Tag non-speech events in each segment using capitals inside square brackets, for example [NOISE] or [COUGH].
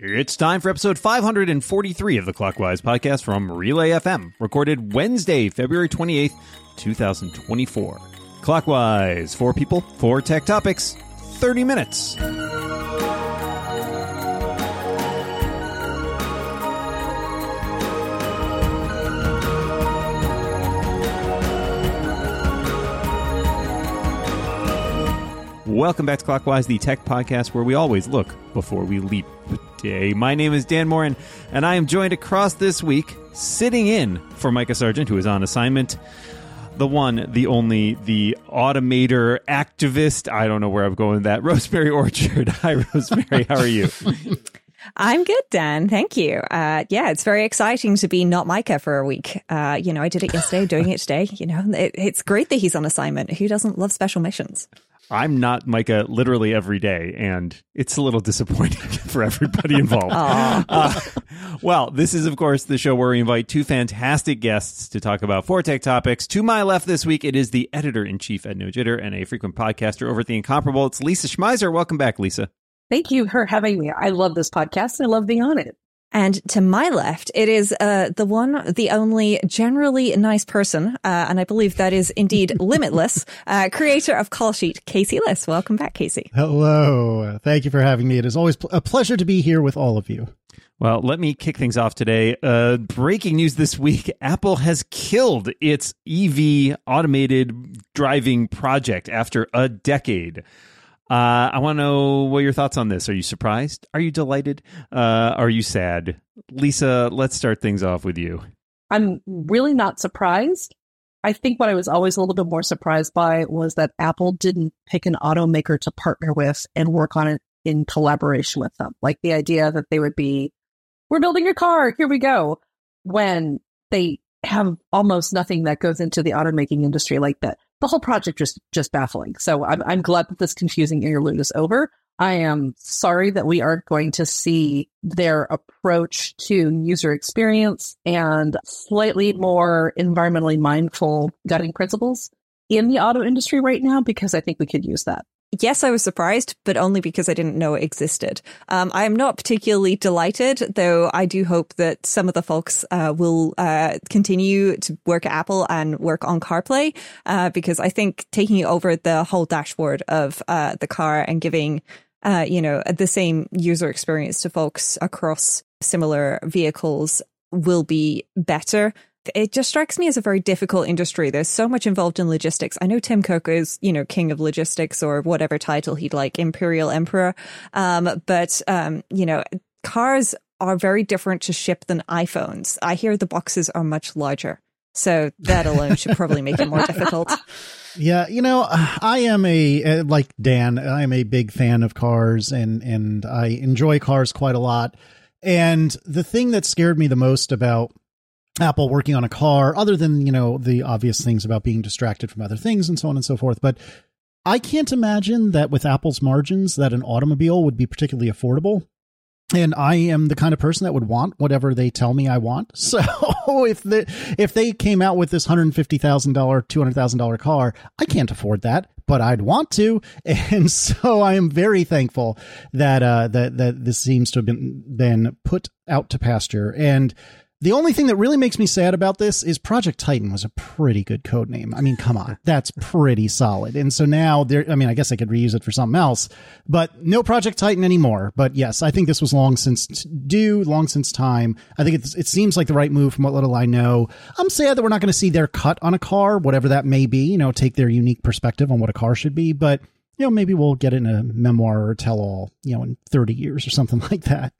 It's time for episode 543 of the Clockwise podcast from Relay FM, recorded Wednesday, February 28th, 2024. Clockwise, four people, four tech topics, 30 minutes. Welcome back to Clockwise, the tech podcast where we always look before we leap. Day. My name is Dan Moren, and I am joined across this week, sitting in for Micah Sargent, who is on assignment. The one, the only, the automator activist. I don't know where I'm going with that. [LAUGHS] Rosemary Orchard. Hi, Rosemary. How are you? [LAUGHS] I'm good, Dan. Thank you. Uh, yeah, it's very exciting to be not Micah for a week. Uh, you know, I did it yesterday, doing it today. You know, it, it's great that he's on assignment. Who doesn't love special missions? I'm not Micah literally every day, and it's a little disappointing [LAUGHS] for everybody involved. uh, well, this is, of course, the show where we invite two fantastic guests to talk about four tech topics. To my left this week, it is the editor in chief at No Jitter and a frequent podcaster over at The Incomparable. It's Lisa Schmeiser. Welcome back, Lisa. Thank you for having me. I love this podcast and I love being on it. And to my left, it is uh, the one, the only generally nice person, uh, and I believe that is indeed [LAUGHS] limitless, uh, creator of Callsheet, Casey Liss. Welcome back, Casey. Hello. Thank you for having me. It is always a pleasure to be here with all of you. Well, let me kick things off today. Uh, breaking news this week Apple has killed its EV automated driving project after a decade. Uh, I want to know what your thoughts on this. Are you surprised? Are you delighted? Uh, are you sad? Lisa, let's start things off with you. I'm really not surprised. I think what I was always a little bit more surprised by was that Apple didn't pick an automaker to partner with and work on it in collaboration with them. Like the idea that they would be, we're building a car, here we go. When they have almost nothing that goes into the automaking industry like that the whole project just just baffling. So I'm I'm glad that this confusing interlude is over. I am sorry that we aren't going to see their approach to user experience and slightly more environmentally mindful guiding principles in the auto industry right now because I think we could use that yes, I was surprised, but only because I didn't know it existed. Um, I am not particularly delighted, though I do hope that some of the folks uh, will uh, continue to work at Apple and work on CarPlay, uh, because I think taking over the whole dashboard of uh, the car and giving, uh, you know, the same user experience to folks across similar vehicles will be better it just strikes me as a very difficult industry. There's so much involved in logistics. I know Tim Cook is, you know, king of logistics or whatever title he'd like, imperial emperor. Um, but, um, you know, cars are very different to ship than iPhones. I hear the boxes are much larger. So that alone should probably make it more [LAUGHS] difficult. Yeah, you know, I am a like Dan. I am a big fan of cars, and and I enjoy cars quite a lot. And the thing that scared me the most about Apple working on a car, other than, you know, the obvious things about being distracted from other things and so on and so forth. But I can't imagine that with Apple's margins that an automobile would be particularly affordable. And I am the kind of person that would want whatever they tell me I want. [LAUGHS] So if the if they came out with this hundred fifty thousand dollar, two hundred thousand dollar car, I can't afford that, but I'd want to. [LAUGHS] And so I am very thankful that uh, that that this seems to have been been put out to pasture. And the only thing that really makes me sad about this is Project Titan was a pretty good code name. I mean, come on, [LAUGHS] that's pretty solid. And so now there, I mean, I guess I could reuse it for something else, but no Project Titan anymore. But yes, I think this was long since due, long since time. I think it seems like the right move from what little I know. I'm sad that we're not going to see their cut on a car, whatever that may be, you know, take their unique perspective on what a car should be. But, you know, maybe we'll get it in a memoir or tell all, you know, in 30 years or something [LAUGHS] like that.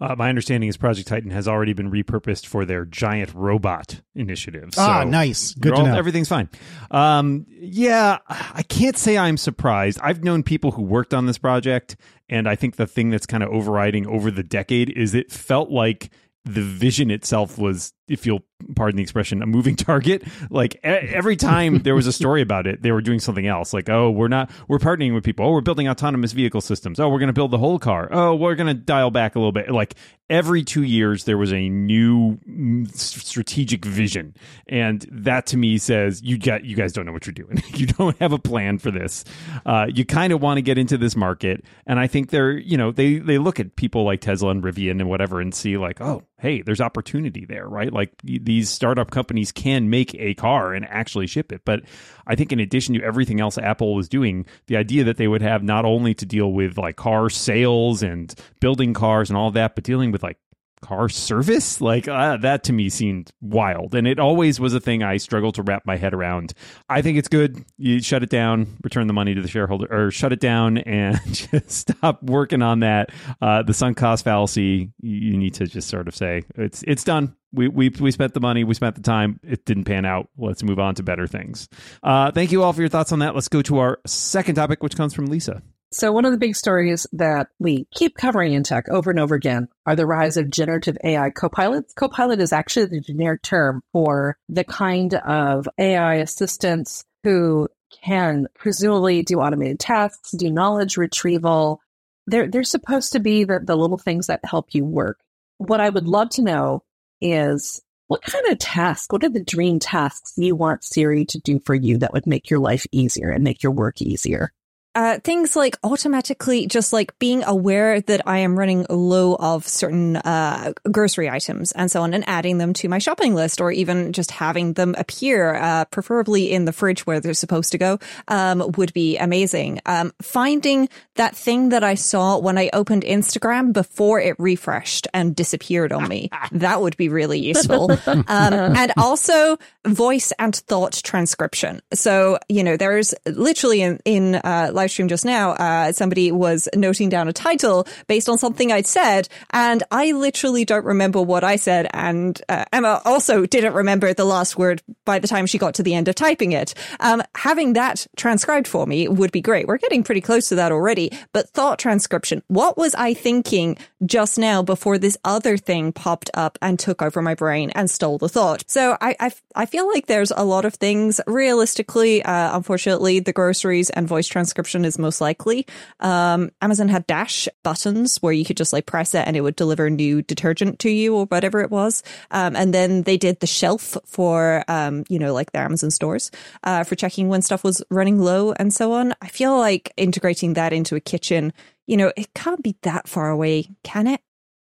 Uh, my understanding is Project Titan has already been repurposed for their giant robot initiative. So ah, nice. Good to know. Everything's fine. Um, yeah, I can't say I'm surprised. I've known people who worked on this project, and I think the thing that's kind of overriding over the decade is it felt like the vision itself was if you'll pardon the expression, a moving [LAUGHS] target. Like every time there was a story about it, they were doing something else. Like, oh, we're not, we're partnering with people. Oh, we're building autonomous vehicle systems. Oh, we're going to build the whole car. Oh, we're going to dial back a little bit. Like every two years, there was a new mm, strategic vision, and that to me says you got, you guys don't know what you're doing. [LAUGHS] you don't have a plan for this. Uh, you kind of want to get into this market, and I think they're, you know, they they look at people like Tesla and Rivian and whatever, and see like, oh, hey, there's opportunity there, right? Like these startup companies can make a car and actually ship it. But I think in addition to everything else Apple was doing, the idea that they would have not only to deal with like car sales and building cars and all that, but dealing with like car service? Like uh, that to me seemed wild. And it always was a thing i struggled to wrap my head around. I think it's good. You shut it down return the money to the shareholder or shut it down and [LAUGHS] just stop working on that. Uh, the sunk cost fallacy you need to just sort of say it's it's done. We, we we spent the money. We spent the time. It didn't pan out. Let's move on to better things. Uh, thank you all for your thoughts on that. Let's go to our second topic which comes from lisa So, one of the big stories that we keep covering in tech over and over again are the rise of generative AI copilots. Copilot is actually the generic term for the kind of AI assistants who can presumably do automated tasks, do knowledge retrieval. They're, they're supposed to be the, the little things that help you work. What I would love to know is what kind of task, what are the dream tasks you want Siri to do for you that would make your life easier and make your work easier? Uh, things like automatically just like being aware that I am running low of certain uh, grocery items and so on and adding them to my shopping list or even just having them appear, uh, preferably in the fridge where they're supposed to go, um, would be amazing. Um, finding that thing that I saw when I opened Instagram before it refreshed and disappeared on me, [LAUGHS] that would be really useful. [LAUGHS] um, and also voice and thought transcription. So, you know, there's literally in, in uh, live stream just now, uh, somebody was noting down a title based on something I'd said, and I literally don't remember what I said. And uh, Emma also didn't remember the last word by the time she got to the end of typing it. Um, having that transcribed for me would be great. We're getting pretty close to that already. But thought transcription, what was I thinking just now before this other thing popped up and took over my brain and stole the thought? So I I, I feel like there's a lot of things. Realistically, uh, unfortunately, the groceries and voice transcription is most likely. Um, Amazon had dash buttons where you could just like press it and it would deliver new detergent to you or whatever it was. Um, and then they did the shelf for, um, you know, like the Amazon stores, uh, for checking when stuff was running low and so on. I feel like integrating that into a kitchen, you know, it can't be that far away, can it?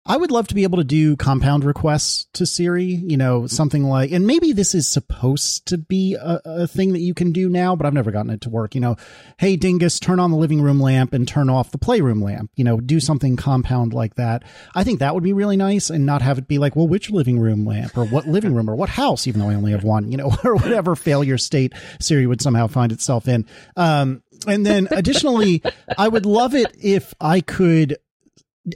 I would love to be able to do compound requests to Siri, you know, something like, and maybe this is supposed to be a, a, thing that you can do now, but I've never gotten it to work. You know, hey, Dingus, turn on the living room lamp and turn off the playroom lamp, you know, do something compound like that. I think that would be really nice and not have it be like, well, which living room lamp or what living room or what house, even though I only have one, you know, [LAUGHS] or whatever failure state Siri would somehow find itself in. Um, and then additionally, I would love it if I could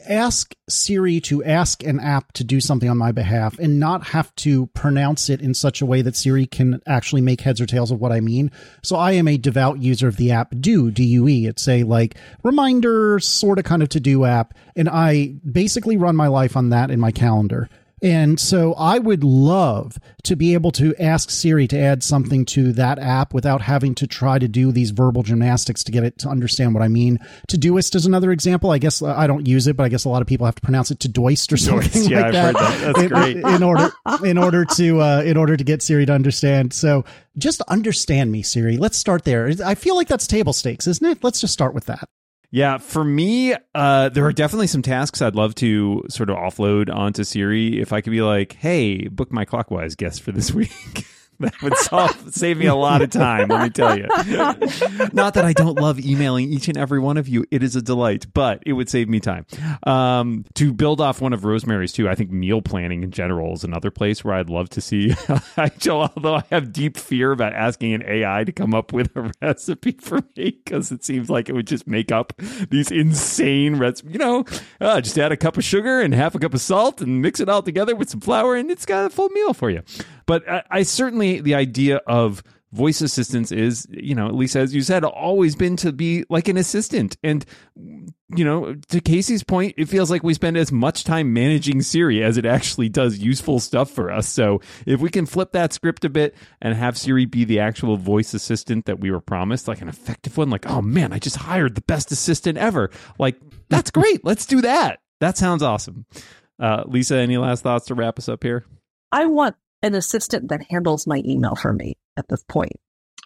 ask Siri to ask an app to do something on my behalf and not have to pronounce it in such a way that Siri can actually make heads or tails of what I mean. So I am a devout user of the app Due, D-U-E. It's a like reminder sort of kind of to do app. And I basically run my life on that in my calendar. And so I would love to be able to ask Siri to add something to that app without having to try to do these verbal gymnastics to get it to understand what I mean. To Todoist is another example. I guess I don't use it, but I guess a lot of people have to pronounce it Todoist or something yeah, like I've that. heard that. That's in, in order in order to uh, in order to get Siri to understand. So just understand me, Siri. Let's start there. I feel like that's table stakes, isn't it? Let's just start with that. Yeah, for me, uh, there are definitely some tasks I'd love to sort of offload onto Siri. If I could be like, "Hey, book my clockwise guest for this [LAUGHS] week," [LAUGHS] that would solve, save me a lot of time. Let me tell you. Not that I don't love emailing each and every one of you; it is a delight, but it would save me time. Um, to build off one of Rosemary's too, I think meal planning in general is another place where I'd love to see. [LAUGHS] although I have deep fear about asking an AI to come up with a recipe for me because it seems like it would just make up these insane recipes. You know, uh, just add a cup of sugar and half a cup of salt and mix it all together with some flour, and it's got a full meal for you. But I, I certainly the idea of voice assistance is, you know, at least as you said, always been to be like an assistant. And you know, to Casey's point, it feels like we spend as much time managing Siri as it actually does useful stuff for us. So if we can flip that script a bit and have Siri be the actual voice assistant that we were promised, like an effective one, like, oh man, I just hired the best assistant ever. Like, that's great. Let's do that. That sounds awesome. Uh, Lisa, any last thoughts to wrap us up here? I want an assistant that handles my email for me at this point.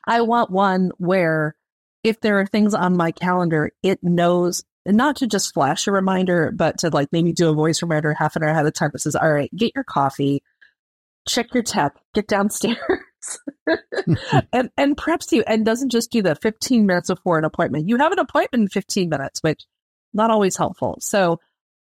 I want one where if there are things on my calendar, it knows not to just flash a reminder, but to like maybe do a voice reminder half an hour ahead of time that says, all right, get your coffee, check your tap, get downstairs. [LAUGHS] and and preps you and doesn't just do the 15 minutes before an appointment. You have an appointment in 15 minutes, which not always helpful. So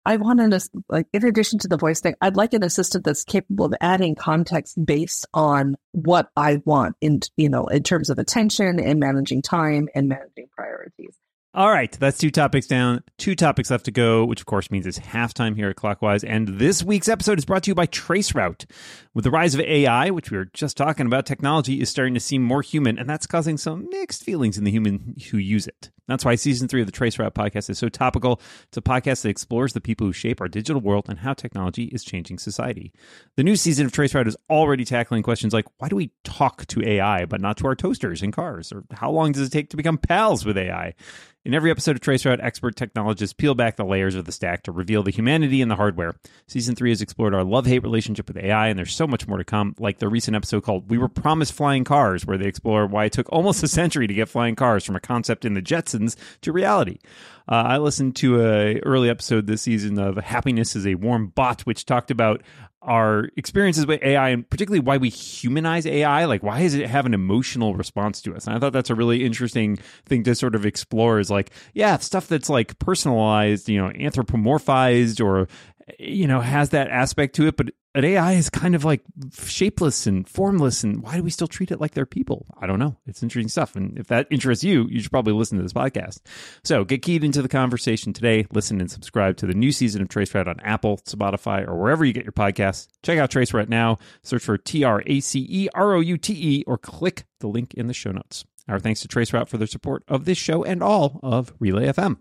I want an like in addition to the voice thing, I'd like an assistant that's capable of adding context based on what I want in you know in terms of attention and managing time and managing priorities. All right, that's two topics down, two topics left to go, which of course means it's halftime here at Clockwise. And this week's episode is brought to you by Traceroute. With the rise of AI, which we were just talking about, technology is starting to seem more human, and that's causing some mixed feelings in the human who use it. That's why season three of the Traceroute podcast is so topical. It's a podcast that explores the people who shape our digital world and how technology is changing society. The new season of Traceroute is already tackling questions like why do we talk to AI but not to our toasters and cars? Or how long does it take to become pals with AI? In every episode of Traceroute, expert technologists peel back the layers of the stack to reveal the humanity in the hardware. Season 3 has explored our love hate relationship with AI, and there's so much more to come, like the recent episode called We Were Promised Flying Cars, where they explore why it took almost a century to get flying cars from a concept in the Jetsons to reality. Uh, I listened to a early episode this season of Happiness is a Warm Bot, which talked about our experiences with AI and particularly why we humanize AI. Like, why does it have an emotional response to us? And I thought that's a really interesting thing to sort of explore is like, yeah, stuff that's like personalized, you know, anthropomorphized or, you know, has that aspect to it, but but AI is kind of like shapeless and formless, and why do we still treat it like they're people? I don't know. It's interesting stuff, and if that interests you, you should probably listen to this podcast. So get keyed into the conversation today. Listen and subscribe to the new season of Traceroute on Apple, Spotify, or wherever you get your podcasts. Check out Trace Traceroute now. Search for T R A C E R O U T E, or click the link in the show notes. Our thanks to Traceroute for their support of this show and all of Relay FM.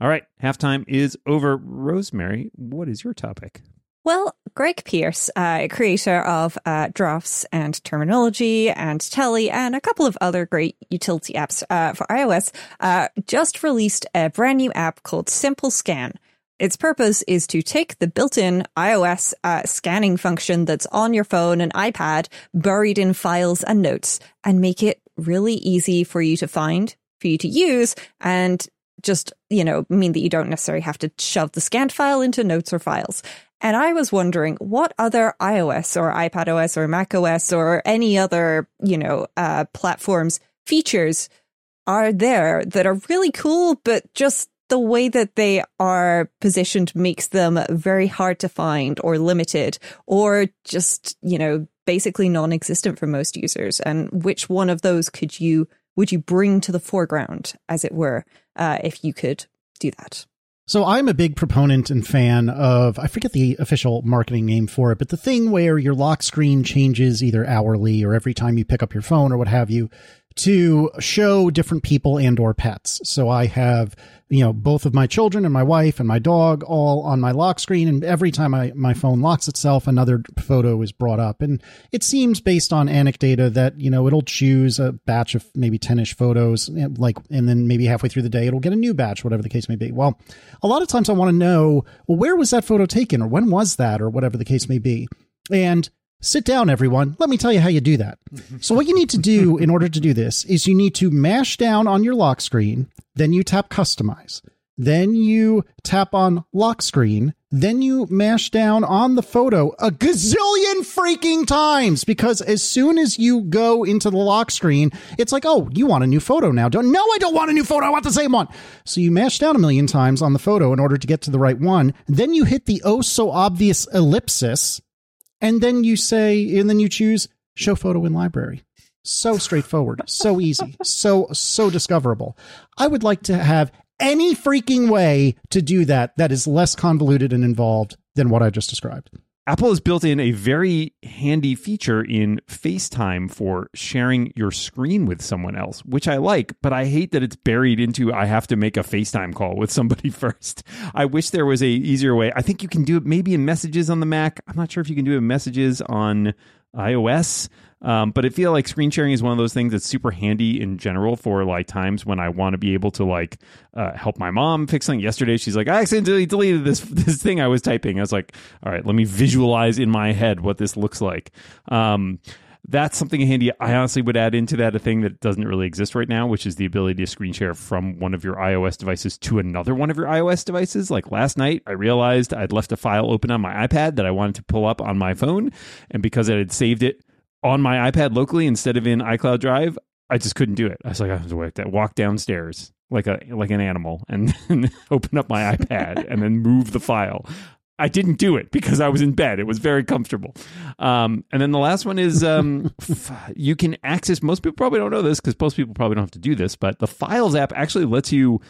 All right, halftime is over. Rosemary, what is your topic? Well, Greg Pierce, uh, creator of uh, Drafts and Terminology and Tally and a couple of other great utility apps uh, for iOS, uh, just released a brand new app called Simple Scan. Its purpose is to take the built-in iOS uh, scanning function that's on your phone and iPad, buried in files and notes, and make it really easy for you to find, for you to use, and just, you know, mean that you don't necessarily have to shove the scanned file into notes or files. And I was wondering what other iOS or iPadOS or macOS or any other, you know, uh, platforms features are there that are really cool, but just the way that they are positioned makes them very hard to find or limited or just, you know, basically non-existent for most users. And which one of those could you, would you bring to the foreground, as it were, uh, if you could do that? So I'm a big proponent and fan of, I forget the official marketing name for it, but the thing where your lock screen changes either hourly or every time you pick up your phone or what have you to show different people and or pets. So I have, you know, both of my children and my wife and my dog all on my lock screen. And every time I, my phone locks itself, another photo is brought up. And it seems based on anecdata that, you know, it'll choose a batch of maybe 10 ish photos, like, and then maybe halfway through the day, it'll get a new batch, whatever the case may be. Well, a lot of times I want to know, well, where was that photo taken or when was that or whatever the case may be. And Sit down, everyone. Let me tell you how you do that. So, what you need to do in order to do this is you need to mash down on your lock screen, then you tap customize, then you tap on lock screen, then you mash down on the photo a gazillion freaking times because as soon as you go into the lock screen, it's like, oh, you want a new photo now. Don't, no, I don't want a new photo. I want the same one. So you mash down a million times on the photo in order to get to the right one. Then you hit the oh so obvious ellipsis and then you say, and then you choose show photo in library. So straightforward, [LAUGHS] so easy, so, so discoverable. I would like to have any freaking way to do that that is less convoluted and involved than what I just described. Apple has built in a very handy feature in FaceTime for sharing your screen with someone else, which I like, but I hate that it's buried into I have to make a FaceTime call with somebody [LAUGHS] first. I wish there was a easier way. I think you can do it maybe in messages on the Mac. I'm not sure if you can do it in messages on iOS. Um, but I feel like screen sharing is one of those things that's super handy in general for like times when I want to be able to like uh, help my mom fix something. Yesterday, she's like, I accidentally deleted this [LAUGHS] this thing I was typing. I was like, all right, let me visualize in my head what this looks like. Um, that's something handy. I honestly would add into that a thing that doesn't really exist right now, which is the ability to screen share from one of your iOS devices to another one of your iOS devices. Like last night, I realized I'd left a file open on my iPad that I wanted to pull up on my phone. And because I had saved it on my iPad locally instead of in iCloud Drive, I just couldn't do it. I was like, I have to walk downstairs like a like an animal and, and [LAUGHS] open up my iPad and then move the file. I didn't do it because I was in bed. It was very comfortable. Um, and then the last one is um, [LAUGHS] you can access. Most people probably don't know this because most people probably don't have to do this, but the Files app actually lets you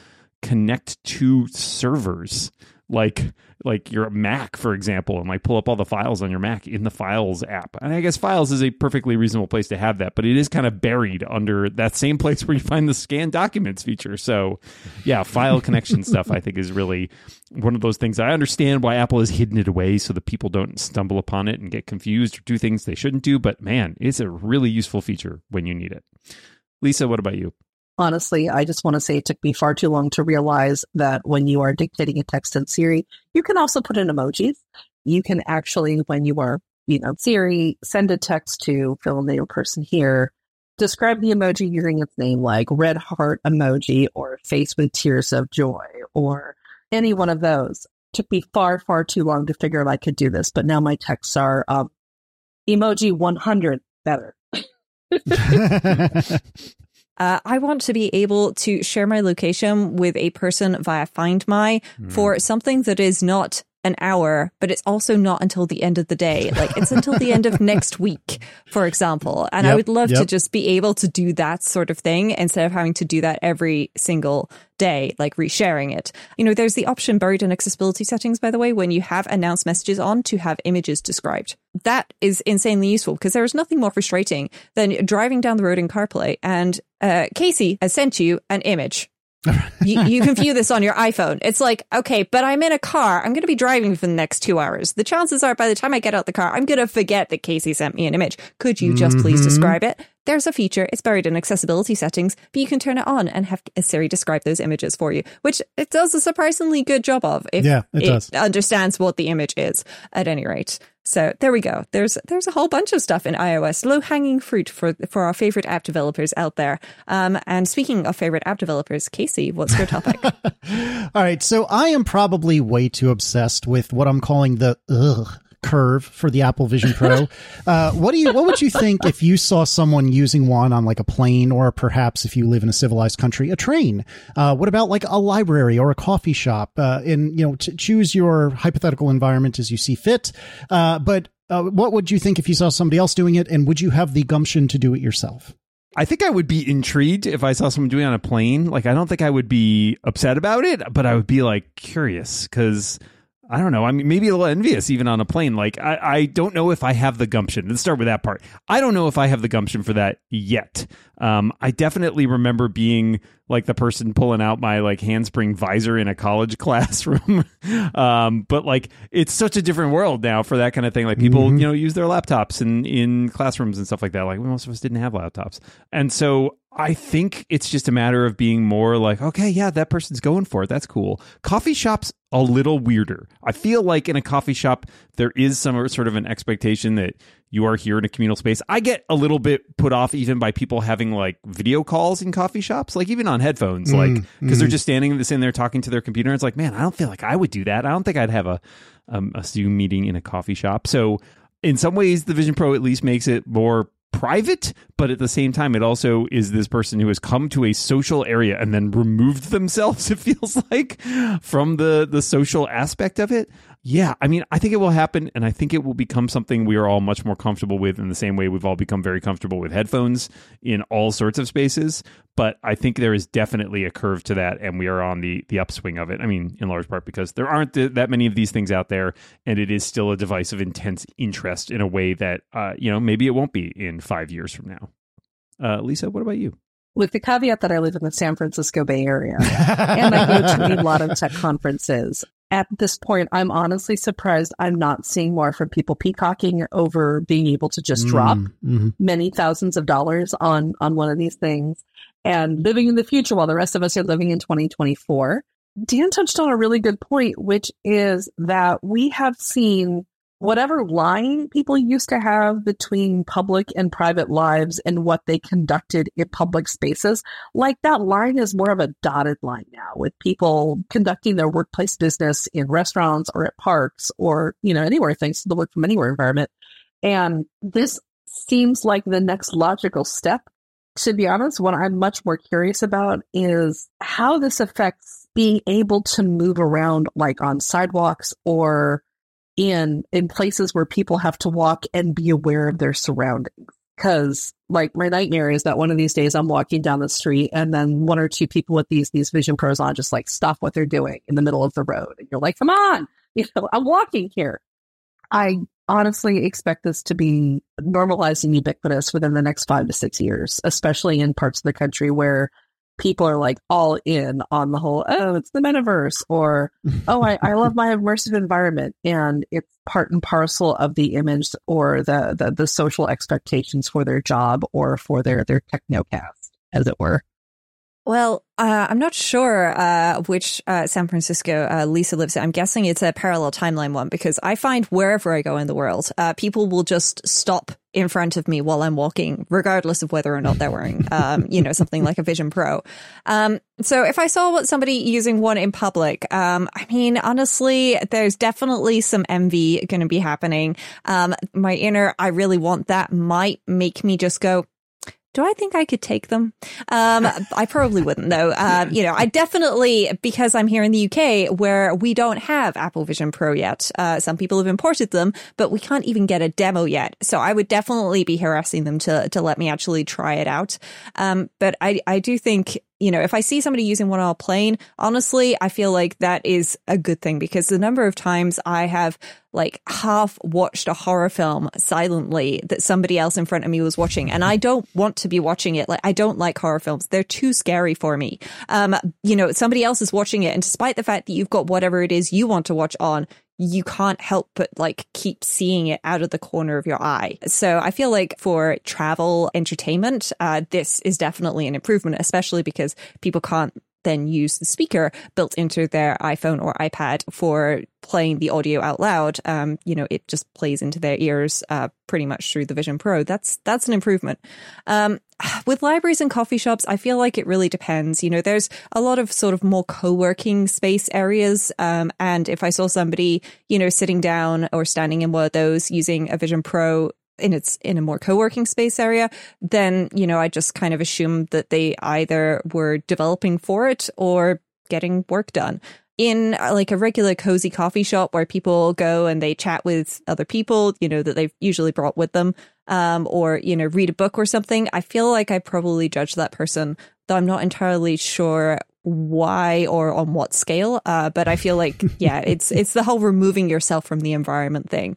connect to servers like like your Mac, for example, and like pull up all the files on your Mac in the Files app. And I guess Files is a perfectly reasonable place to have that, but it is kind of buried under that same place where you find the scan documents feature. So, yeah, file connection [LAUGHS] stuff I think is really one of those things. I understand why Apple has hidden it away so that people don't stumble upon it and get confused or do things they shouldn't do. But man, it's a really useful feature when you need it. Lisa, what about you? Honestly, I just want to say it took me far too long to realize that when you are dictating a text in Siri, you can also put in emojis. You can actually, when you are, you know, Siri, send a text to fill in the person here, describe the emoji using its name, like red heart emoji or face with tears of joy or any one of those. It took me far, far too long to figure out I could do this, but now my texts are um, emoji 100 better. [LAUGHS] [LAUGHS] [LAUGHS] Uh, I want to be able to share my location with a person via Find My mm. for something that is not an hour, but it's also not until the end of the day. Like it's until the end of [LAUGHS] next week, for example. And yep, I would love yep. to just be able to do that sort of thing instead of having to do that every single day, like resharing it. You know, there's the option buried in accessibility settings, by the way, when you have announced messages on to have images described. That is insanely useful because there is nothing more frustrating than driving down the road in CarPlay and uh, Casey has sent you an image [LAUGHS] you, you, can view this on your iPhone. It's like, okay, but I'm in a car. I'm going to be driving for the next two hours. The chances are by the time I get out the car, I'm going to forget that Casey sent me an image. Could you just mm-hmm. please describe it? There's a feature. It's buried in accessibility settings, but you can turn it on and have Siri describe those images for you, which it does a surprisingly good job of if yeah, it, it understands what the image is at any rate. So there we go. There's there's a whole bunch of stuff in iOS, low hanging fruit for for our favorite app developers out there. Um, and speaking of favorite app developers, Casey, what's your topic? [LAUGHS] All right, so I am probably way too obsessed with what I'm calling the ugh curve for the Apple Vision Pro. [LAUGHS] Uh, what do you? What would you think if you saw someone using one on like a plane, or perhaps if you live in a civilized country, a train? Uh, what about like a library or a coffee shop? Uh, and you know, t- choose your hypothetical environment as you see fit. Uh, but uh, what would you think if you saw somebody else doing it, and would you have the gumption to do it yourself? I think I would be intrigued if I saw someone doing it on a plane. Like, I don't think I would be upset about it, but I would be like curious because I don't know. I mean, maybe a little envious even on a plane. Like, I, I don't know if I have the gumption. Let's start with that part. I don't know if I have the gumption for that yet. Um, I definitely remember being like the person pulling out my like handspring visor in a college [LAUGHS] classroom. um, but like, it's such a different world now for that kind of thing. Like, people, mm-hmm. you know, use their laptops in, in classrooms and stuff like that. Like, most of us didn't have laptops. And so I think it's just a matter of being more like, okay, yeah, that person's going for it. That's cool. Coffee shops a little weirder. I feel like in a coffee shop there is some sort of an expectation that you are here in a communal space. I get a little bit put off even by people having like video calls in coffee shops, like even on headphones, mm, like because mm. they're just standing in this in there talking to their computer. It's like, man, I don't feel like I would do that. I don't think I'd have a um, a Zoom meeting in a coffee shop. So in some ways, the Vision Pro at least makes it more private, but at the same time, it also is this person who has come to a social area and then removed themselves. [LAUGHS] It feels like from the the social aspect of it. Yeah, I mean, I think it will happen, and I think it will become something we are all much more comfortable with in the same way we've all become very comfortable with headphones in all sorts of spaces. But I think there is definitely a curve to that, and we are on the the upswing of it. I mean, in large part because there aren't th- that many of these things out there, and it is still a device of intense interest in a way that uh, you know maybe it won't be in five years from now. Uh, Lisa, what about you? With the caveat that I live in the San Francisco Bay Area and I go to a lot of tech [LAUGHS] conferences, at this point, I'm honestly surprised I'm not seeing more from people peacocking over being able to just drop Mm-hmm. many thousands of dollars on on one of these things and living in the future while the rest of us are living in 2024. Dan touched on a really good point, which is that we have seen whatever line people used to have between public and private lives and what they conducted in public spaces, like that line is more of a dotted line now with people conducting their workplace business in restaurants or at parks or, you know, anywhere thanks to the work from anywhere environment. And this seems like the next logical step. To be honest, what I'm much more curious about is how this affects being able to move around like on sidewalks or in in places where people have to walk and be aware of their surroundings. Cause like my nightmare is that one of these days I'm walking down the street and then one or two people with these these vision pros on just like stop what they're doing in the middle of the road. And you're like, come on, [LAUGHS] you know, I'm walking here. I honestly expect this to be normalized and ubiquitous within the next five to six years, especially in parts of the country where people are like all in on the whole, oh, it's the metaverse, or oh, I, I love my immersive environment. And it's part and parcel of the image or the, the, the social expectations for their job or for their, their technocast, as it were. Well, uh, I'm not sure uh, which uh, San Francisco uh, Lisa lives in. I'm guessing it's a parallel timeline one because I find wherever I go in the world, uh, people will just stop in front of me while I'm walking, regardless of whether or not they're wearing, [LAUGHS] um, you know, something like a Vision Pro. Um, so if I saw somebody using one in public, um, I mean, honestly, there's definitely some envy going to be happening. Um, my inner, I really want that might make me just go, do I think I could take them? Um, [LAUGHS] I probably wouldn't though. Uh, you know, I definitely, because I'm here in the UK where we don't have Apple Vision Pro yet. Uh, some people have imported them, but we can't even get a demo yet. So I would definitely be harassing them to, to let me actually try it out. Um, but I, I do think you know, if I see somebody using one on a plane, honestly, I feel like that is a good thing because the number of times I have like half watched a horror film silently that somebody else in front of me was watching and I don't want to be watching it. Like I don't like horror films. They're too scary for me. Um, you know, somebody else is watching it and despite the fact that you've got whatever it is you want to watch on, you can't help but like keep seeing it out of the corner of your eye. So I feel like for travel entertainment, uh, this is definitely an improvement, especially because people can't then use the speaker built into their iPhone or iPad for playing the audio out loud. Um, you know, it just plays into their ears uh, pretty much through the Vision Pro. That's that's an improvement. Um, [SIGHS] with libraries and coffee shops, I feel like it really depends. You know, there's a lot of sort of more co-working space areas. Um, and if I saw somebody, you know, sitting down or standing in one of those using a Vision Pro in its in a more co-working space area, then, you know, I just kind of assume that they either were developing for it or getting work done in uh, like a regular cozy coffee shop where people go and they chat with other people, you know, that they've usually brought with them, um, or, you know, read a book or something, I feel like I probably judge that person, though I'm not entirely sure why or on what scale. Uh, but I feel like, yeah, it's, it's the whole removing yourself from the environment thing.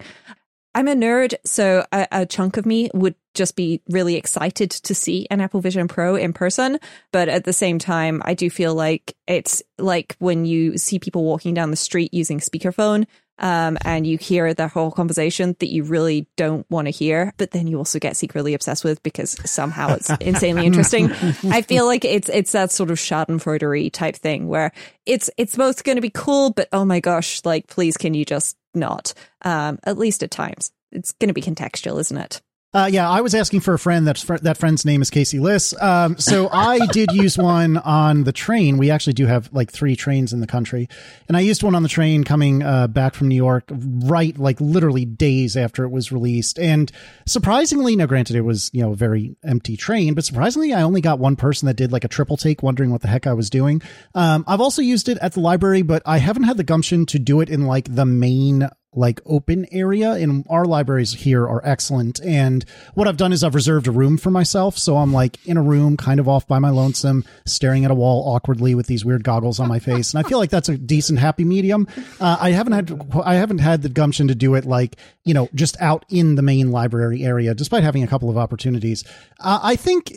I'm a nerd, so a, a, chunk of me would just be really excited to see an Apple Vision Pro in person. But at the same time, I do feel like it's like when you see people walking down the street using speakerphone. Um, and you hear the whole conversation that you really don't want to hear, but then you also get secretly obsessed with because somehow it's [LAUGHS] insanely interesting. I feel like it's it's that sort of Schadenfreudery type thing where it's it's both going to be cool, but oh my gosh, like please can you just not? Um, at least at times, it's going to be contextual, isn't it? Uh, yeah, I was asking for a friend. That's fr- that friend's name is Casey Liss. Um, so I did use one on the train. We actually do have like three trains in the country, and I used one on the train coming uh, back from New York, right like literally days after it was released. And surprisingly, now granted it was you know a very empty train, but surprisingly, I only got one person that did like a triple take, wondering what the heck I was doing. Um, I've also used it at the library, but I haven't had the gumption to do it in like the main like open area and our libraries here are excellent. And what i've done is i've reserved a room for myself. So i'm like in a room kind of off by my lonesome staring at a wall awkwardly with these weird goggles on my face. And i feel like that's a decent happy medium. Uh, i haven't had i haven't had the gumption to do it like you know just out in the main library area despite having a couple of opportunities. Uh, i think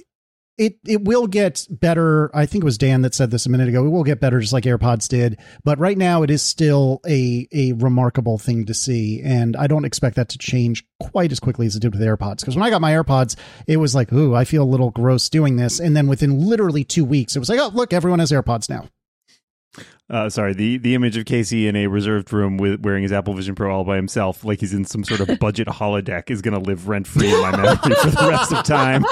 it it will get better. I think it was Dan that said this a minute ago. It will get better, just like AirPods did. But right now, it is still a a remarkable thing to see, and I don't expect that to change quite as quickly as it did with AirPods. Because when I got my AirPods, it was like, ooh, I feel a little gross doing this, and then within literally two weeks, it was like, oh, look, everyone has AirPods now. Uh, sorry, the, the image of Casey in a reserved room with wearing his Apple Vision Pro all by himself, like he's in some sort of [LAUGHS] budget holodeck, is going to live rent free in my memory for the rest of time. [LAUGHS]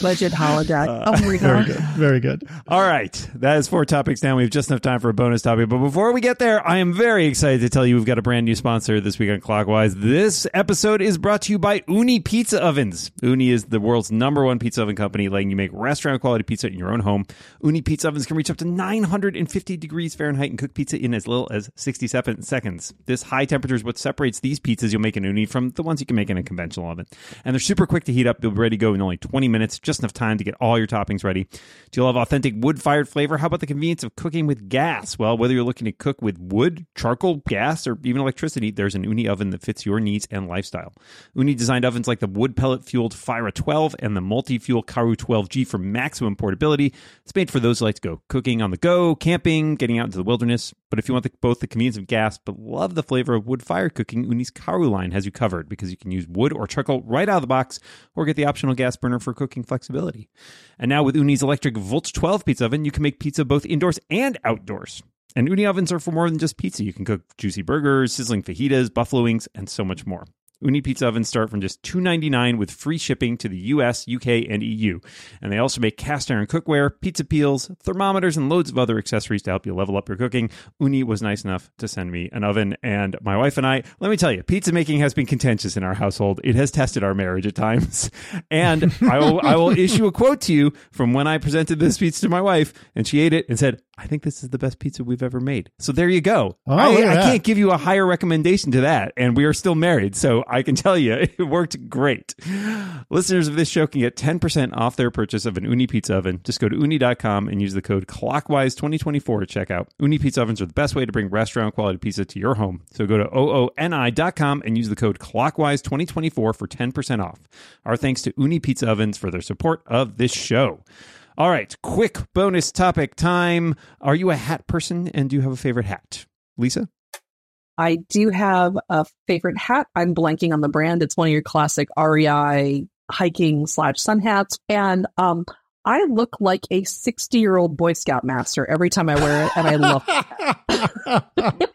Budget holodeck. Uh, oh my Very good, very good. All right, that is four topics down. We have just enough time for a bonus topic. But before we get there, I am very excited to tell you we've got a brand new sponsor this week on Clockwise. This episode is brought to you by Ooni Pizza Ovens. Ooni is the world's number one pizza oven company, letting you make restaurant quality pizza in your own home. Ooni Pizza Ovens can reach up to 950 degrees Fahrenheit and cook pizza in as little as 67 seconds. This high temperature is what separates these pizzas you'll make in Ooni from the ones you can make in a conventional oven. And they're super quick to heat up. They'll be ready to go in only 20 minutes, just enough time to get all your toppings ready. Do you love authentic wood fired flavor? How about the convenience of cooking with gas? Well, whether you're looking to cook with wood, charcoal, gas, or even electricity, there's an Ooni oven that fits your needs and lifestyle. Ooni designed ovens like the wood pellet fueled Fyra 12 and the multi fuel Karu 12G for maximum portability. It's made for those who like to go cooking on the go, camping, getting out into the wilderness. But if you want the, both the convenience of gas but love the flavor of wood fire cooking, Ooni's Karu line has you covered because you can use wood or charcoal right out of the box or get the optional gas burner for cooking flexibility. And now with Ooni's electric Volt 12 pizza oven, you can make pizza both indoors and outdoors. And Ooni ovens are for more than just pizza. You can cook juicy burgers, sizzling fajitas, buffalo wings, and so much more. Ooni pizza ovens start from just $2.99 with free shipping to the US, UK, and EU. And they also make cast iron cookware, pizza peels, thermometers, and loads of other accessories to help you level up your cooking. Ooni was nice enough to send me an oven, and my wife and I, let me tell you, pizza making has been contentious in our household. It has tested our marriage at times. [LAUGHS] And I will, I will [LAUGHS] issue a quote to you from when I presented this pizza to my wife, and she ate it and said, I think this is the best pizza we've ever made. So there you go. Oh, I, I can't give you a higher recommendation to that. And we are still married. So I can tell you [LAUGHS] it worked great. Listeners of this show can get 10% off their purchase of an Ooni pizza oven. Just go to ooni.com and use the code clockwise2024 to check out. Ooni pizza ovens are the best way to bring restaurant quality pizza to your home. So go to ooni.com and use the code clockwise2024 for 10% off. Our thanks to Ooni pizza ovens for their support of this show. All right, quick bonus topic time. Are you a hat person and do you have a favorite hat? Lisa? I do have a favorite hat. I'm blanking on the brand. It's one of your classic REI hiking slash sun hats. And um, I look like a 60 year old Boy Scout master every time I wear it. And I love it.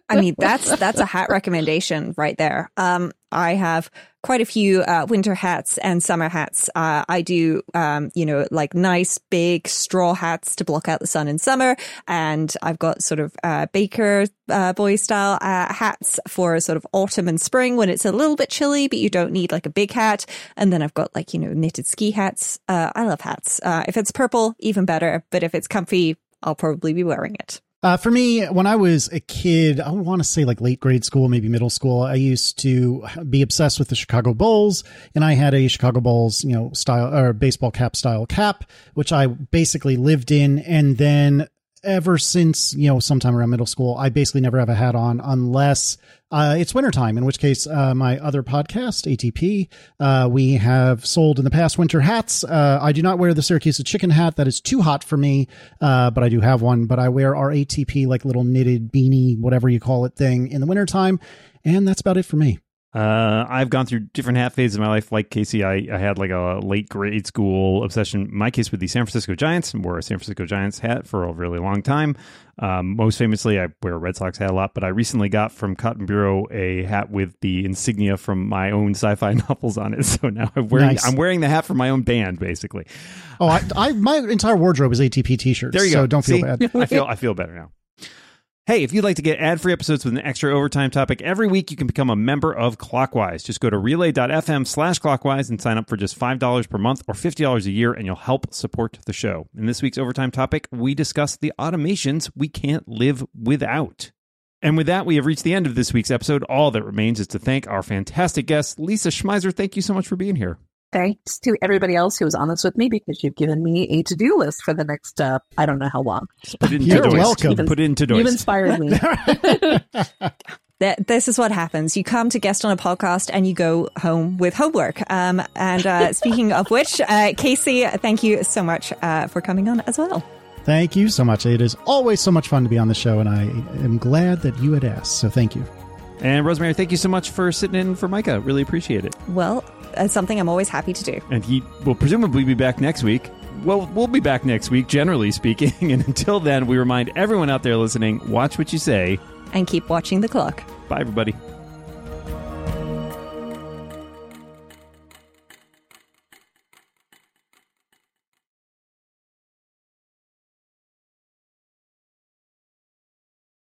[LAUGHS] I mean, that's that's a hat recommendation right there. Um, I have quite a few uh, winter hats and summer hats. Uh, I do, um, you know, like nice big straw hats to block out the sun in summer, and I've got sort of uh, Baker uh, boy style uh, hats for sort of autumn and spring when it's a little bit chilly, but you don't need like a big hat. And then I've got like you know knitted ski hats. Uh, I love hats. If it's purple, even better. But if it's comfy, I'll probably be wearing it. Uh, for me, when I was a kid, I want to say like late grade school, maybe middle school, I used to be obsessed with the Chicago Bulls, and I had a Chicago Bulls, you know, style or baseball cap style cap, which I basically lived in, and then ever since you know sometime around middle school i basically never have a hat on unless uh, it's wintertime in which case uh, my other podcast atp uh, we have sold in the past winter hats. Uh, i do not wear the syracuse chicken hat. That is too hot for me uh, but i do have one. But i wear our atp like little knitted beanie whatever you call it thing in the wintertime. And that's about it for me Uh, I've gone through different hat phases in my life. Like Casey, I, I had like a late grade school obsession. My case, with the San Francisco Giants, wore a San Francisco Giants hat for a really long time. Um, most famously, I wear a Red Sox hat a lot. But I recently got from Cotton Bureau a hat with the insignia from my own sci-fi [LAUGHS] novels on it. So now I'm wearing Nice. I'm wearing the hat from my own band, basically. oh I, I my entire wardrobe is atp t-shirts There you so go. don't feel See? bad [LAUGHS] I feel I feel better now. Hey, if you'd like to get ad-free episodes with an extra overtime topic every week, you can become a member of Clockwise. Just go to relay.fm slash clockwise and sign up for just $5 per month or $50 a year, and you'll help support the show. In this week's overtime topic, we discuss the automations we can't live without. And with that, we have reached the end of this week's episode. All that remains is to thank our fantastic guest, Lisa Schmeiser. Thank you so much for being here. Thanks to everybody else who was on this with me because you've given me a to do list for the next, uh, I don't know how long. Put it You're Doist. welcome. Put it into You've inspired me. [LAUGHS] This is what happens. You come to guest on a podcast and you go home with homework. Um, and uh, [LAUGHS] speaking of which, uh, Casey, thank you so much uh, for coming on as well. Thank you so much. It is always so much fun to be on the show, and I am glad that you had asked. So thank you. And Rosemary, thank you so much for sitting in for Micah. Really appreciate it. Well, it's something I'm always happy to do. And he will presumably be back next week. Well, we'll be back next week, generally speaking. [LAUGHS] And until then, we remind everyone out there listening watch what you say. And keep watching the clock. Bye, everybody.